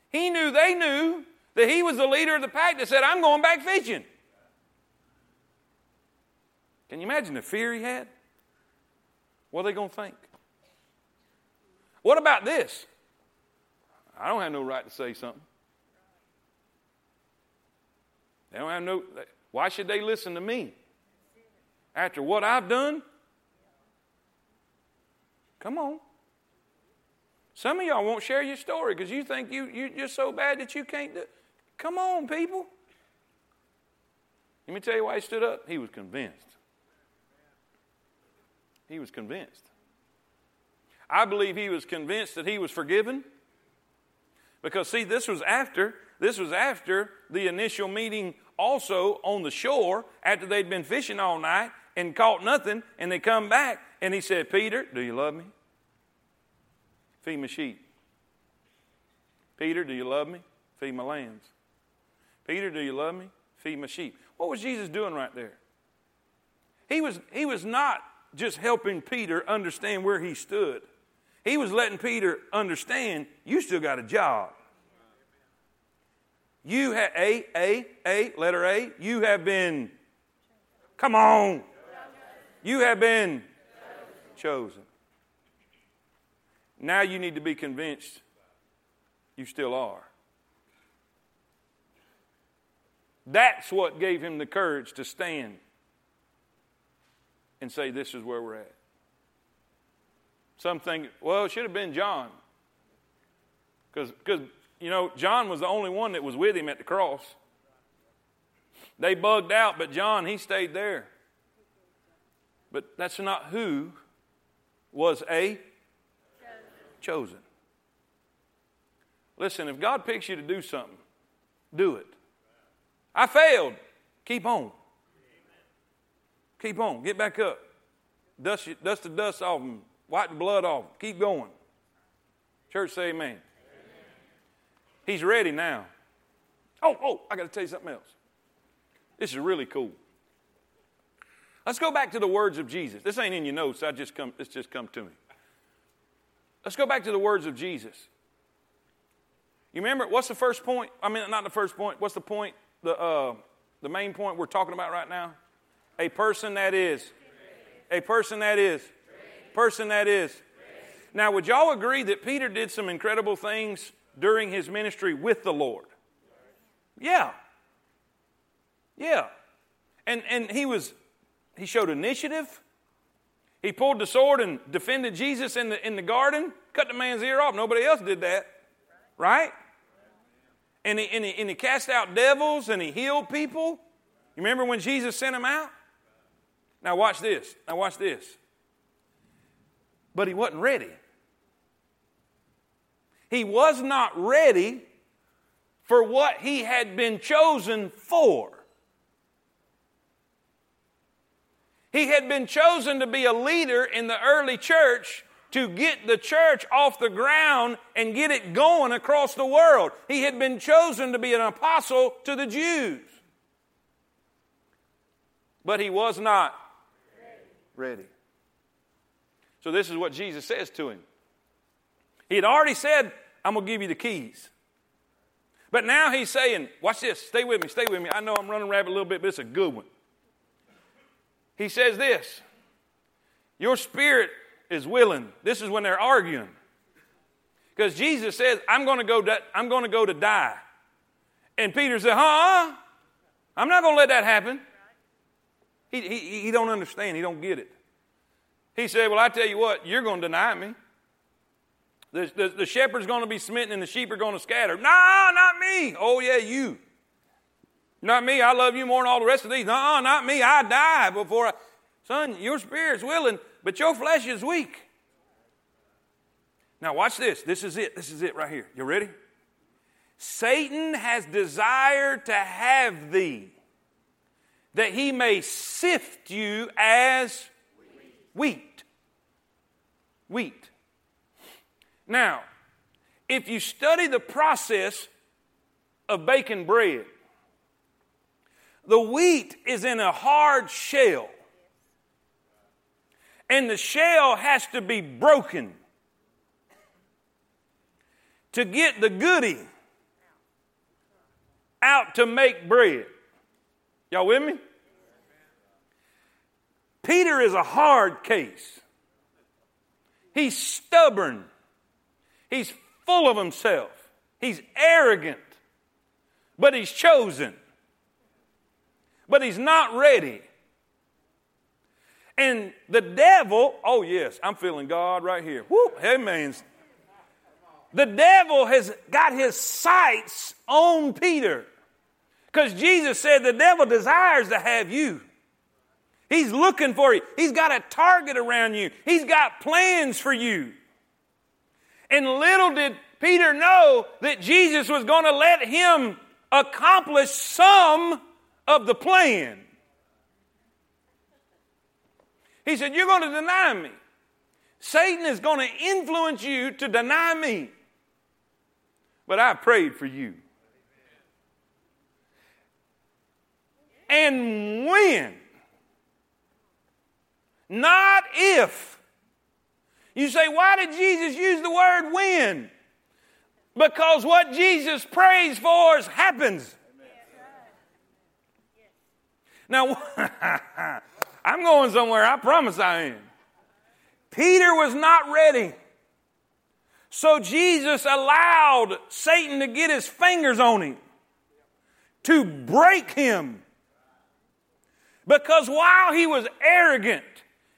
He knew they knew that he was the leader of the pack that said, I'm going back fishing. Can you imagine the fear he had? What are they going to think? What about this? I don't have no right to say something. They don't have no. Why should they listen to me? after what I've done? Come on. Some of y'all won't share your story because you think you, you, you're so bad that you can't do Come on, people. Let me tell you why he stood up. He was convinced. He was convinced. I believe he was convinced that he was forgiven. Because see, this was after this was after the initial meeting also on the shore after they'd been fishing all night and caught nothing, and they come back, and he said, Peter, do you love me? Feed my sheep. Peter, do you love me? Feed my lambs. Peter, do you love me? Feed my sheep. What was Jesus doing right there? He was, he was not just helping Peter understand where he stood. He was letting Peter understand you still got a job. You have A, A, A, letter A, you have been, come on, you have been chosen. Now you need to be convinced you still are. That's what gave him the courage to stand and say, This is where we're at. Some think, well, it should have been John. Because, you know, John was the only one that was with him at the cross. They bugged out, but John, he stayed there. But that's not who was a chosen. Listen, if God picks you to do something, do it. I failed. Keep on. Keep on. Get back up. Dust, dust the dust off them. Wipe the blood off. Keep going. Church, say amen. amen. He's ready now. Oh, oh, I got to tell you something else. This is really cool. Let's go back to the words of Jesus. This ain't in your notes. I just come, it's just come to me. Let's go back to the words of Jesus. You remember what's the first point? I mean, not the first point. What's the point? The uh, the main point we're talking about right now. A person that is. A person that is. Person that is. Now, would y'all agree that Peter did some incredible things during his ministry with the Lord? Yeah. Yeah. And and he was he showed initiative. He pulled the sword and defended Jesus in the, in the garden, cut the man's ear off. Nobody else did that, right? And he, and, he, and he cast out devils and he healed people. You remember when Jesus sent him out? Now, watch this. Now, watch this. But he wasn't ready. He was not ready for what he had been chosen for. He had been chosen to be a leader in the early church to get the church off the ground and get it going across the world. He had been chosen to be an apostle to the Jews. But he was not ready. So, this is what Jesus says to him. He had already said, I'm going to give you the keys. But now he's saying, watch this, stay with me, stay with me. I know I'm running rabbit a little bit, but it's a good one. He says this Your spirit is willing. This is when they're arguing. Because Jesus says, I'm going to go I'm going to go to die. And Peter said, huh? I'm not going to let that happen. He, he, he don't understand. He don't get it. He said, well, I tell you what, you're going to deny me. The, the, the shepherd's going to be smitten and the sheep are going to scatter. No, not me. Oh, yeah, you. Not me. I love you more than all the rest of these. No, not me. I die before I. Son, your spirit's willing, but your flesh is weak. Now, watch this. This is it. This is it right here. You ready? Satan has desired to have thee, that he may sift you as wheat. Wheat. Now, if you study the process of baking bread, the wheat is in a hard shell. And the shell has to be broken to get the goody out to make bread. Y'all with me? Peter is a hard case. He's stubborn. He's full of himself. He's arrogant, but he's chosen. But he's not ready. And the devil, oh yes, I'm feeling God right here. Whoop, amen. The devil has got his sights on Peter. Because Jesus said the devil desires to have you. He's looking for you. He's got a target around you. He's got plans for you. And little did Peter know that Jesus was going to let him accomplish some of the plan. He said, You're going to deny me. Satan is going to influence you to deny me. But I prayed for you. And when, not if, you say, why did Jesus use the word when? Because what Jesus prays for happens. Now, I'm going somewhere, I promise I am. Peter was not ready. So Jesus allowed Satan to get his fingers on him, to break him. Because while he was arrogant,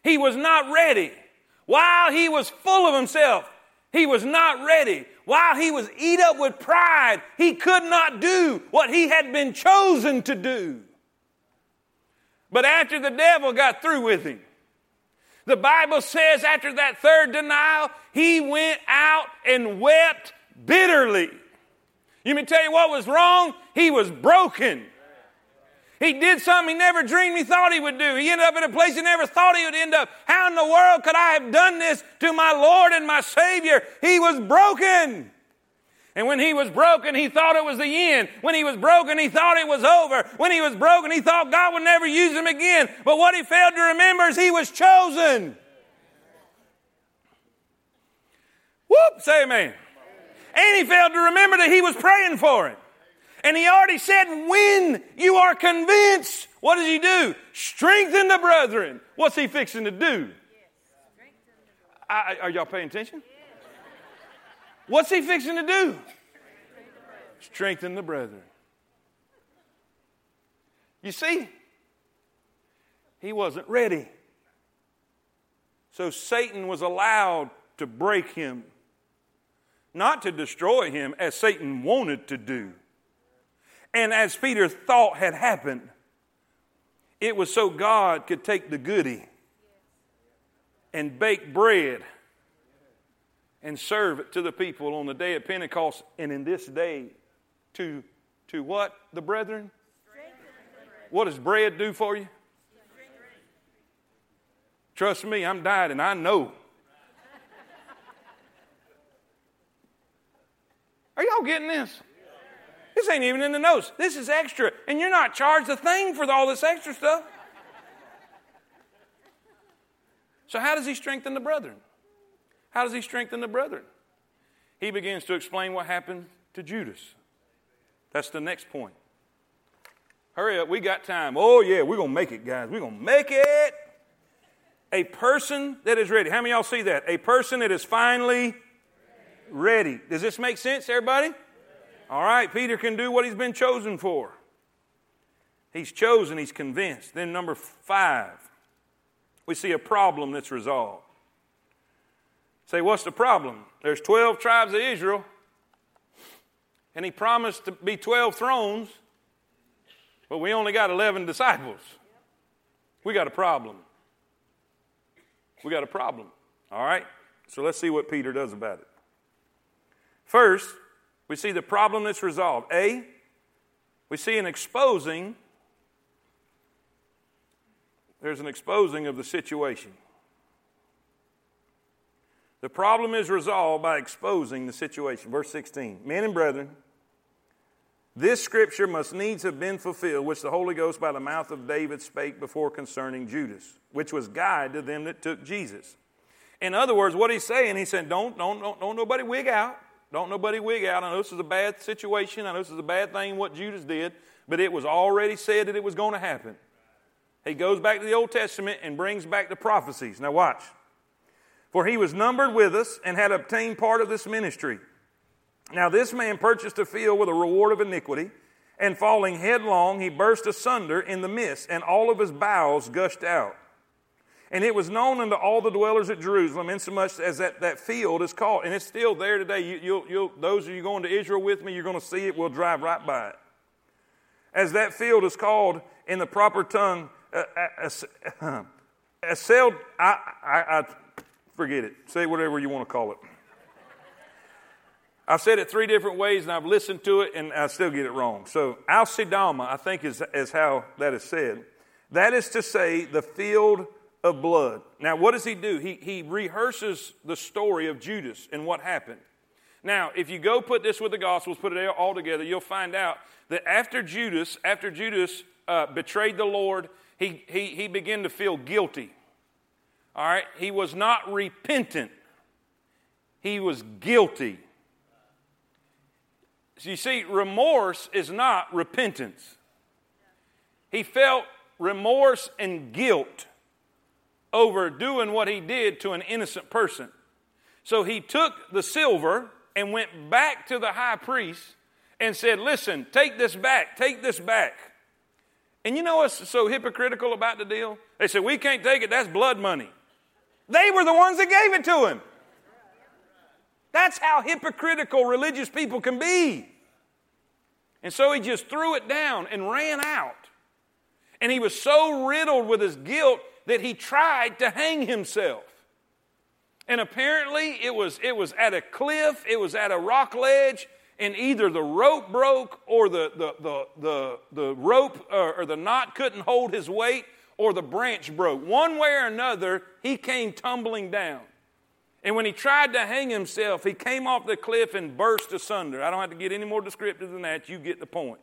he was not ready. While he was full of himself, he was not ready. While he was eat up with pride, he could not do what he had been chosen to do. But after the devil got through with him, the Bible says after that third denial, he went out and wept bitterly. You me tell you what was wrong? He was broken. He did something he never dreamed he thought he would do. He ended up in a place he never thought he would end up. How in the world could I have done this to my Lord and my Savior? He was broken. And when he was broken, he thought it was the end. When he was broken, he thought it was over. When he was broken, he thought God would never use him again. But what he failed to remember is he was chosen. Whoop, say amen. And he failed to remember that he was praying for him. And he already said, when you are convinced, what does he do? Strengthen the brethren. What's he fixing to do? I, are y'all paying attention? What's he fixing to do? Strengthen the brethren. You see, he wasn't ready. So Satan was allowed to break him, not to destroy him as Satan wanted to do and as Peter thought had happened, It was so God could take the goody and bake bread and serve it to the people on the day of Pentecost and in this day to, to what? The brethren? What does bread do for you? Trust me, I'm dieting. I know. Are y'all getting this? This ain't even in the notes. This is extra. And you're not charged a thing for all this extra stuff. So, how does he strengthen the brethren? How does he strengthen the brethren? He begins to explain what happened to Judas. That's the next point. Hurry up, we got time. Oh, yeah, we're going to make it, guys. We're going to make it. A person that is ready. How many y'all see that? A person that is finally ready. Does this make sense, everybody? All right, Peter can do what he's been chosen for. He's chosen, he's convinced. Then, number five, we see a problem that's resolved. Say, what's the problem? There's 12 tribes of Israel, and he promised to be 12 thrones, but we only got 11 disciples. We got a problem. We got a problem. All right? So let's see what Peter does about it. First, we see the problem that's resolved. A, we see an exposing, there's an exposing of the situation. The problem is resolved by exposing the situation. Verse 16 Men and brethren, this scripture must needs have been fulfilled, which the Holy Ghost by the mouth of David spake before concerning Judas, which was guide to them that took Jesus. In other words, what he's saying, he said, don't, don't, don't, don't nobody wig out. Don't nobody wig out. I know this is a bad situation. I know this is a bad thing what Judas did, but it was already said that it was going to happen. He goes back to the Old Testament and brings back the prophecies. Now, watch. For he was numbered with us and had obtained part of this ministry. Now, this man purchased a field with a reward of iniquity, and falling headlong, he burst asunder in the midst, and all of his bowels gushed out. And it was known unto all the dwellers at Jerusalem, insomuch as that, that field is called, and it's still there today. You, you'll, you'll, those of you going to Israel with me, you're going to see it. We'll drive right by it. As that field is called in the proper tongue, uh, uh, uh, I, I, I, forget it. Say whatever you want to call it. I've said it three different ways, and I've listened to it, and I still get it wrong. So, Al-Sidama, I think, is, is how that is said. That is to say, the field of blood. Now, what does he do? He, he rehearses the story of Judas and what happened. Now, if you go put this with the Gospels, put it all together, you'll find out that after Judas, after Judas uh, betrayed the Lord, he, he, he began to feel guilty. All right? He was not repentant, he was guilty. So you see, remorse is not repentance. He felt remorse and guilt over doing what he did to an innocent person. So he took the silver and went back to the high priest and said, Listen, take this back, take this back. And you know what's so hypocritical about the deal? They said, We can't take it, that's blood money. They were the ones that gave it to him. That's how hypocritical religious people can be. And so he just threw it down and ran out. And he was so riddled with his guilt that he tried to hang himself. And apparently it was, it was at a cliff, it was at a rock ledge, and either the rope broke or the, the, the, the, the rope or, or the knot couldn't hold his weight or the branch broke. One way or another, he came tumbling down. And when he tried to hang himself, he came off the cliff and burst asunder. I don't have to get any more descriptive than that. You get the point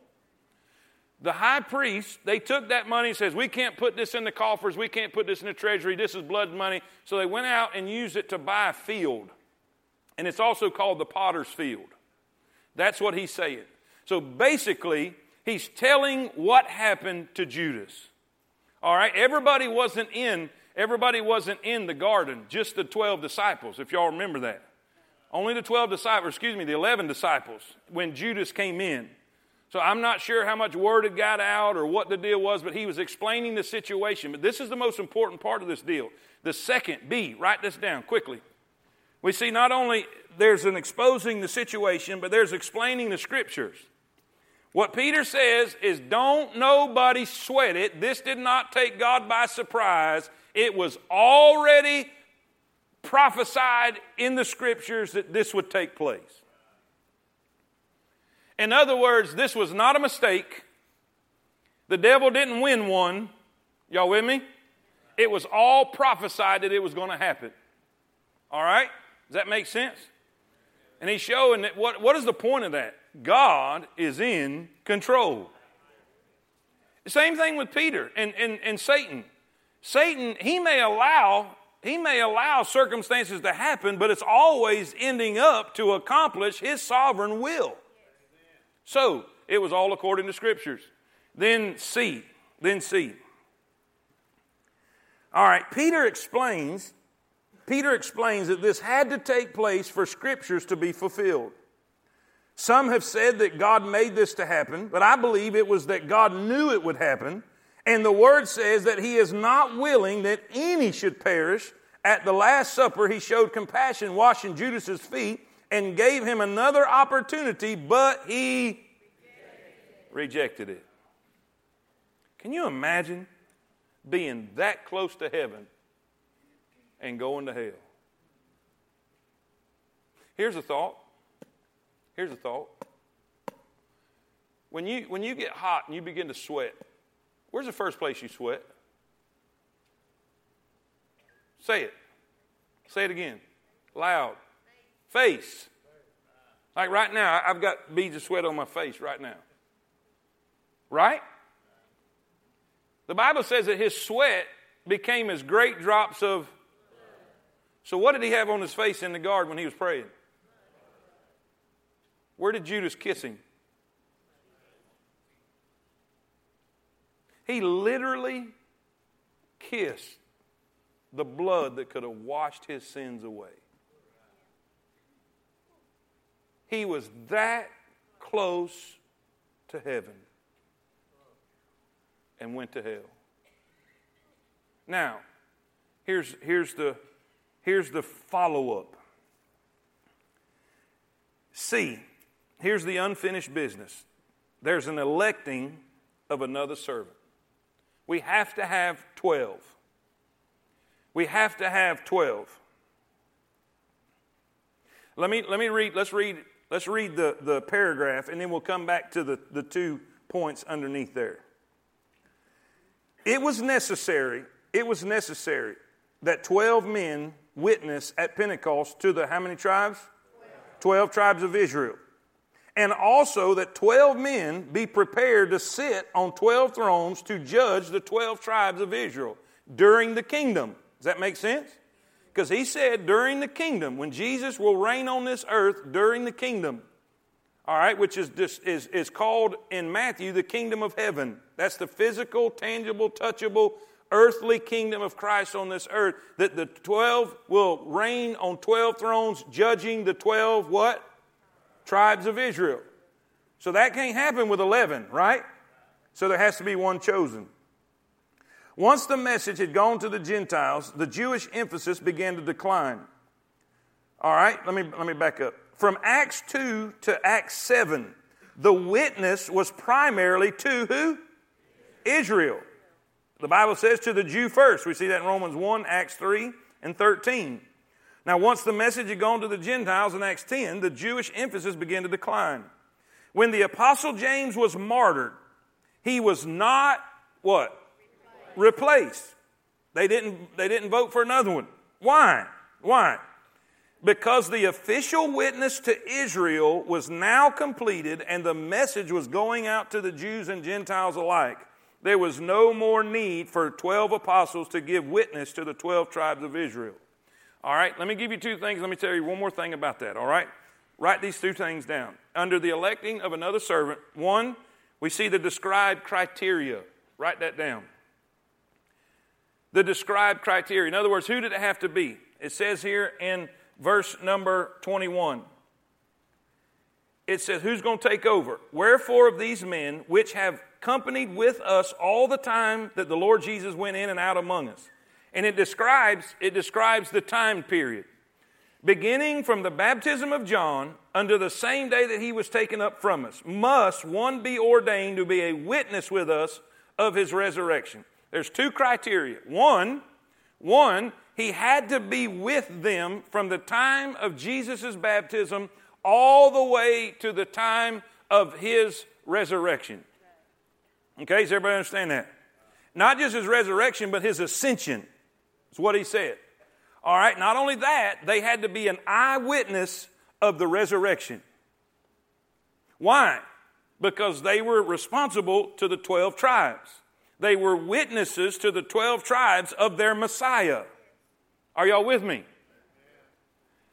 the high priest, they took that money and says, we can't put this in the coffers, we can't put this in the treasury, this is blood money. So they went out and used it to buy a field. And it's also called the potter's field. That's what he's saying. So basically, he's telling what happened to Judas. All right, everybody wasn't in, everybody wasn't in the garden, just the 12 disciples, if y'all remember that. Only the 12 disciples, excuse me, the 11 disciples when Judas came in. So I'm not sure how much word had got out or what the deal was, but he was explaining the situation. But this is the most important part of this deal. The second, B, write this down quickly. We see not only there's an exposing the situation, but there's explaining the scriptures. What Peter says is don't nobody sweat it. This did not take God by surprise. It was already prophesied in the scriptures that this would take place. In other words, this was not a mistake. The devil didn't win one. Y'all with me? It was all prophesied that it was going to happen. All right? Does that make sense? And he's showing that what, what is the point of that? God is in control. Same thing with Peter and, and, and Satan. Satan, he may allow he may allow circumstances to happen, but it's always ending up to accomplish his sovereign will. So, it was all according to scriptures. Then C, then C. All right, Peter explains Peter explains that this had to take place for scriptures to be fulfilled. Some have said that God made this to happen, but I believe it was that God knew it would happen. And the word says that he is not willing that any should perish. At the Last Supper, he showed compassion, washing Judas's feet, and gave him another opportunity, but he rejected it. Can you imagine being that close to heaven and going to hell? Here's a thought Here's a thought. When you, when you get hot and you begin to sweat, where's the first place you sweat? Say it. Say it again. Loud. Face. Like right now, I've got beads of sweat on my face right now. Right? The Bible says that his sweat became as great drops of. So, what did he have on his face in the garden when he was praying? Where did Judas kiss him? He literally kissed the blood that could have washed his sins away. He was that close to heaven and went to hell. Now, here's, here's the, here's the follow up. See, Here's the unfinished business there's an electing of another servant. We have to have 12. We have to have 12. Let me, let me read, let's read, let's read the, the paragraph and then we'll come back to the, the two points underneath there. It was necessary, it was necessary that 12 men witness at Pentecost to the how many tribes? 12, 12 tribes of Israel and also that 12 men be prepared to sit on 12 thrones to judge the 12 tribes of Israel during the kingdom. Does that make sense? Because he said during the kingdom, when Jesus will reign on this earth during the kingdom, all right, which is, is, is called in Matthew the kingdom of heaven. That's the physical, tangible, touchable, earthly kingdom of Christ on this earth. That the 12 will reign on 12 thrones, judging the 12 what? tribes of Israel. So that can't happen with 11, right? So there has to be one chosen. Once the message had gone to the Gentiles, the Jewish emphasis began to decline. All right, let me, let me back up. From Acts 2 to Acts 7, the witness was primarily to who? Israel. The Bible says to the Jew first. We see that in Romans 1, Acts 3, and 13. Now, once the message had gone to the Gentiles in Acts 10, the Jewish emphasis began to decline. When the Apostle James was martyred, he was not what? Replaced. They didn't, they didn't vote for another one. Why? Why? Because the official witness to Israel was now completed and the message was going out to the Jews and Gentiles alike. There was no more need for 12 apostles to give witness to the 12 tribes of Israel. All right, let me give you two things. Let me tell you one more thing about that, all right? Write these two things down. Under the electing of another servant, one, we see the described criteria. Write that down. The described criteria. In other words, who did it have to be? It says here in verse number 21. It says, Who's going to take over? Wherefore of these men which have companied with us all the time that the Lord Jesus went in and out among us. And it describes, it describes the time period. beginning from the baptism of John unto the same day that he was taken up from us, must one be ordained to be a witness with us of his resurrection. There's two criteria. One, one, he had to be with them from the time of Jesus' baptism all the way to the time of his resurrection. Okay, does everybody understand that? Not just his resurrection, but his ascension. Is what he said. All right, not only that, they had to be an eyewitness of the resurrection. Why? Because they were responsible to the 12 tribes. They were witnesses to the 12 tribes of their Messiah. Are y'all with me?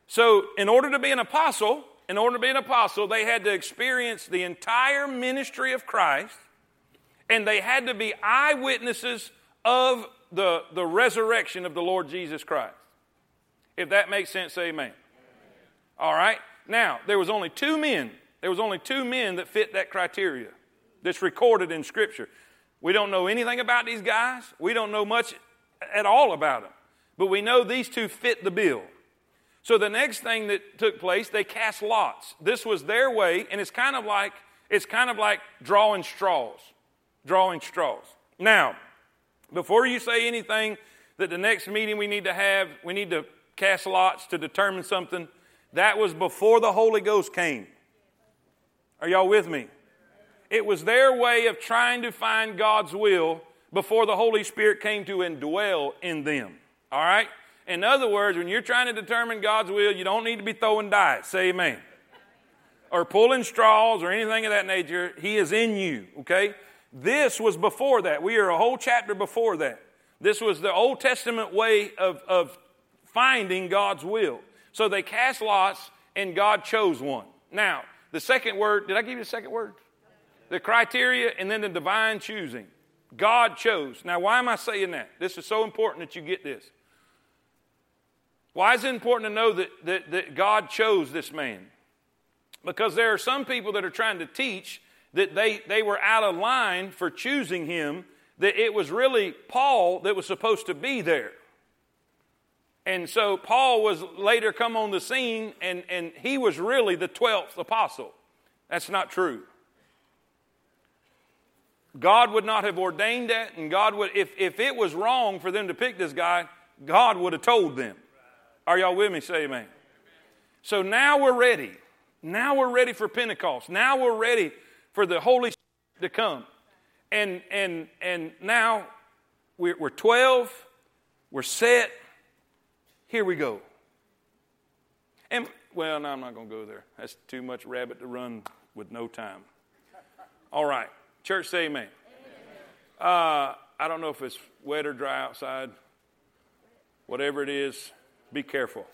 So, in order to be an apostle, in order to be an apostle, they had to experience the entire ministry of Christ, and they had to be eyewitnesses of the, the resurrection of the Lord Jesus Christ. If that makes sense, say amen. All right. Now, there was only two men. There was only two men that fit that criteria that's recorded in Scripture. We don't know anything about these guys. We don't know much at all about them. But we know these two fit the bill. So the next thing that took place, they cast lots. This was their way, and it's kind of like it's kind of like drawing straws. Drawing straws. Now, before you say anything that the next meeting we need to have, we need to cast lots to determine something, that was before the Holy Ghost came. Are y'all with me? It was their way of trying to find God's will before the Holy Spirit came to indwell in them. All right? In other words, when you're trying to determine God's will, you don't need to be throwing dice. Say amen. Or pulling straws or anything of that nature. He is in you, okay? This was before that. We are a whole chapter before that. This was the Old Testament way of, of finding God's will. So they cast lots and God chose one. Now, the second word, did I give you the second word? The criteria and then the divine choosing. God chose. Now, why am I saying that? This is so important that you get this. Why is it important to know that, that, that God chose this man? Because there are some people that are trying to teach that they, they were out of line for choosing him, that it was really Paul that was supposed to be there. And so Paul was later come on the scene, and, and he was really the 12th apostle. That's not true. God would not have ordained that, and God would, if, if it was wrong for them to pick this guy, God would have told them. Are y'all with me? Say amen. So now we're ready. Now we're ready for Pentecost. Now we're ready for the Holy Spirit to come. And, and, and now we're, we're 12, we're set. Here we go. And, well, no, I'm not going to go there. That's too much rabbit to run with no time. All right. Church, say amen. amen. Uh, I don't know if it's wet or dry outside. Whatever it is, be careful.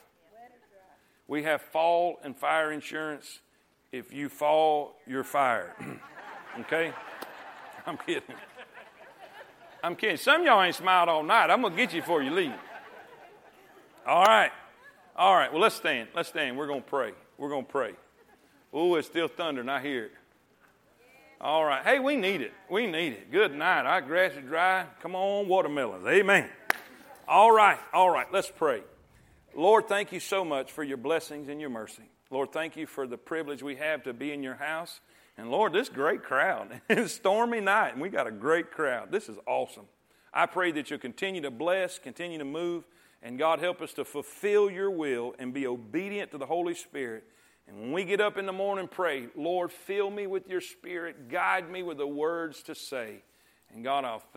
We have fall and fire insurance. If you fall, you're fired. okay? I'm kidding. I'm kidding. Some y'all ain't smiled all night. I'm going to get you before you leave. All right. All right. Well, let's stand. Let's stand. We're going to pray. We're going to pray. Oh, it's still thundering. I hear it. All right. Hey, we need it. We need it. Good night. Our grass is dry. Come on, watermelons. Amen. All right. All right. Let's pray. Lord, thank you so much for your blessings and your mercy. Lord, thank you for the privilege we have to be in your house. And Lord, this great crowd. it's stormy night, and we got a great crowd. This is awesome. I pray that you'll continue to bless, continue to move, and God help us to fulfill your will and be obedient to the Holy Spirit. And when we get up in the morning, pray, Lord, fill me with your spirit, guide me with the words to say. And God, I'll thank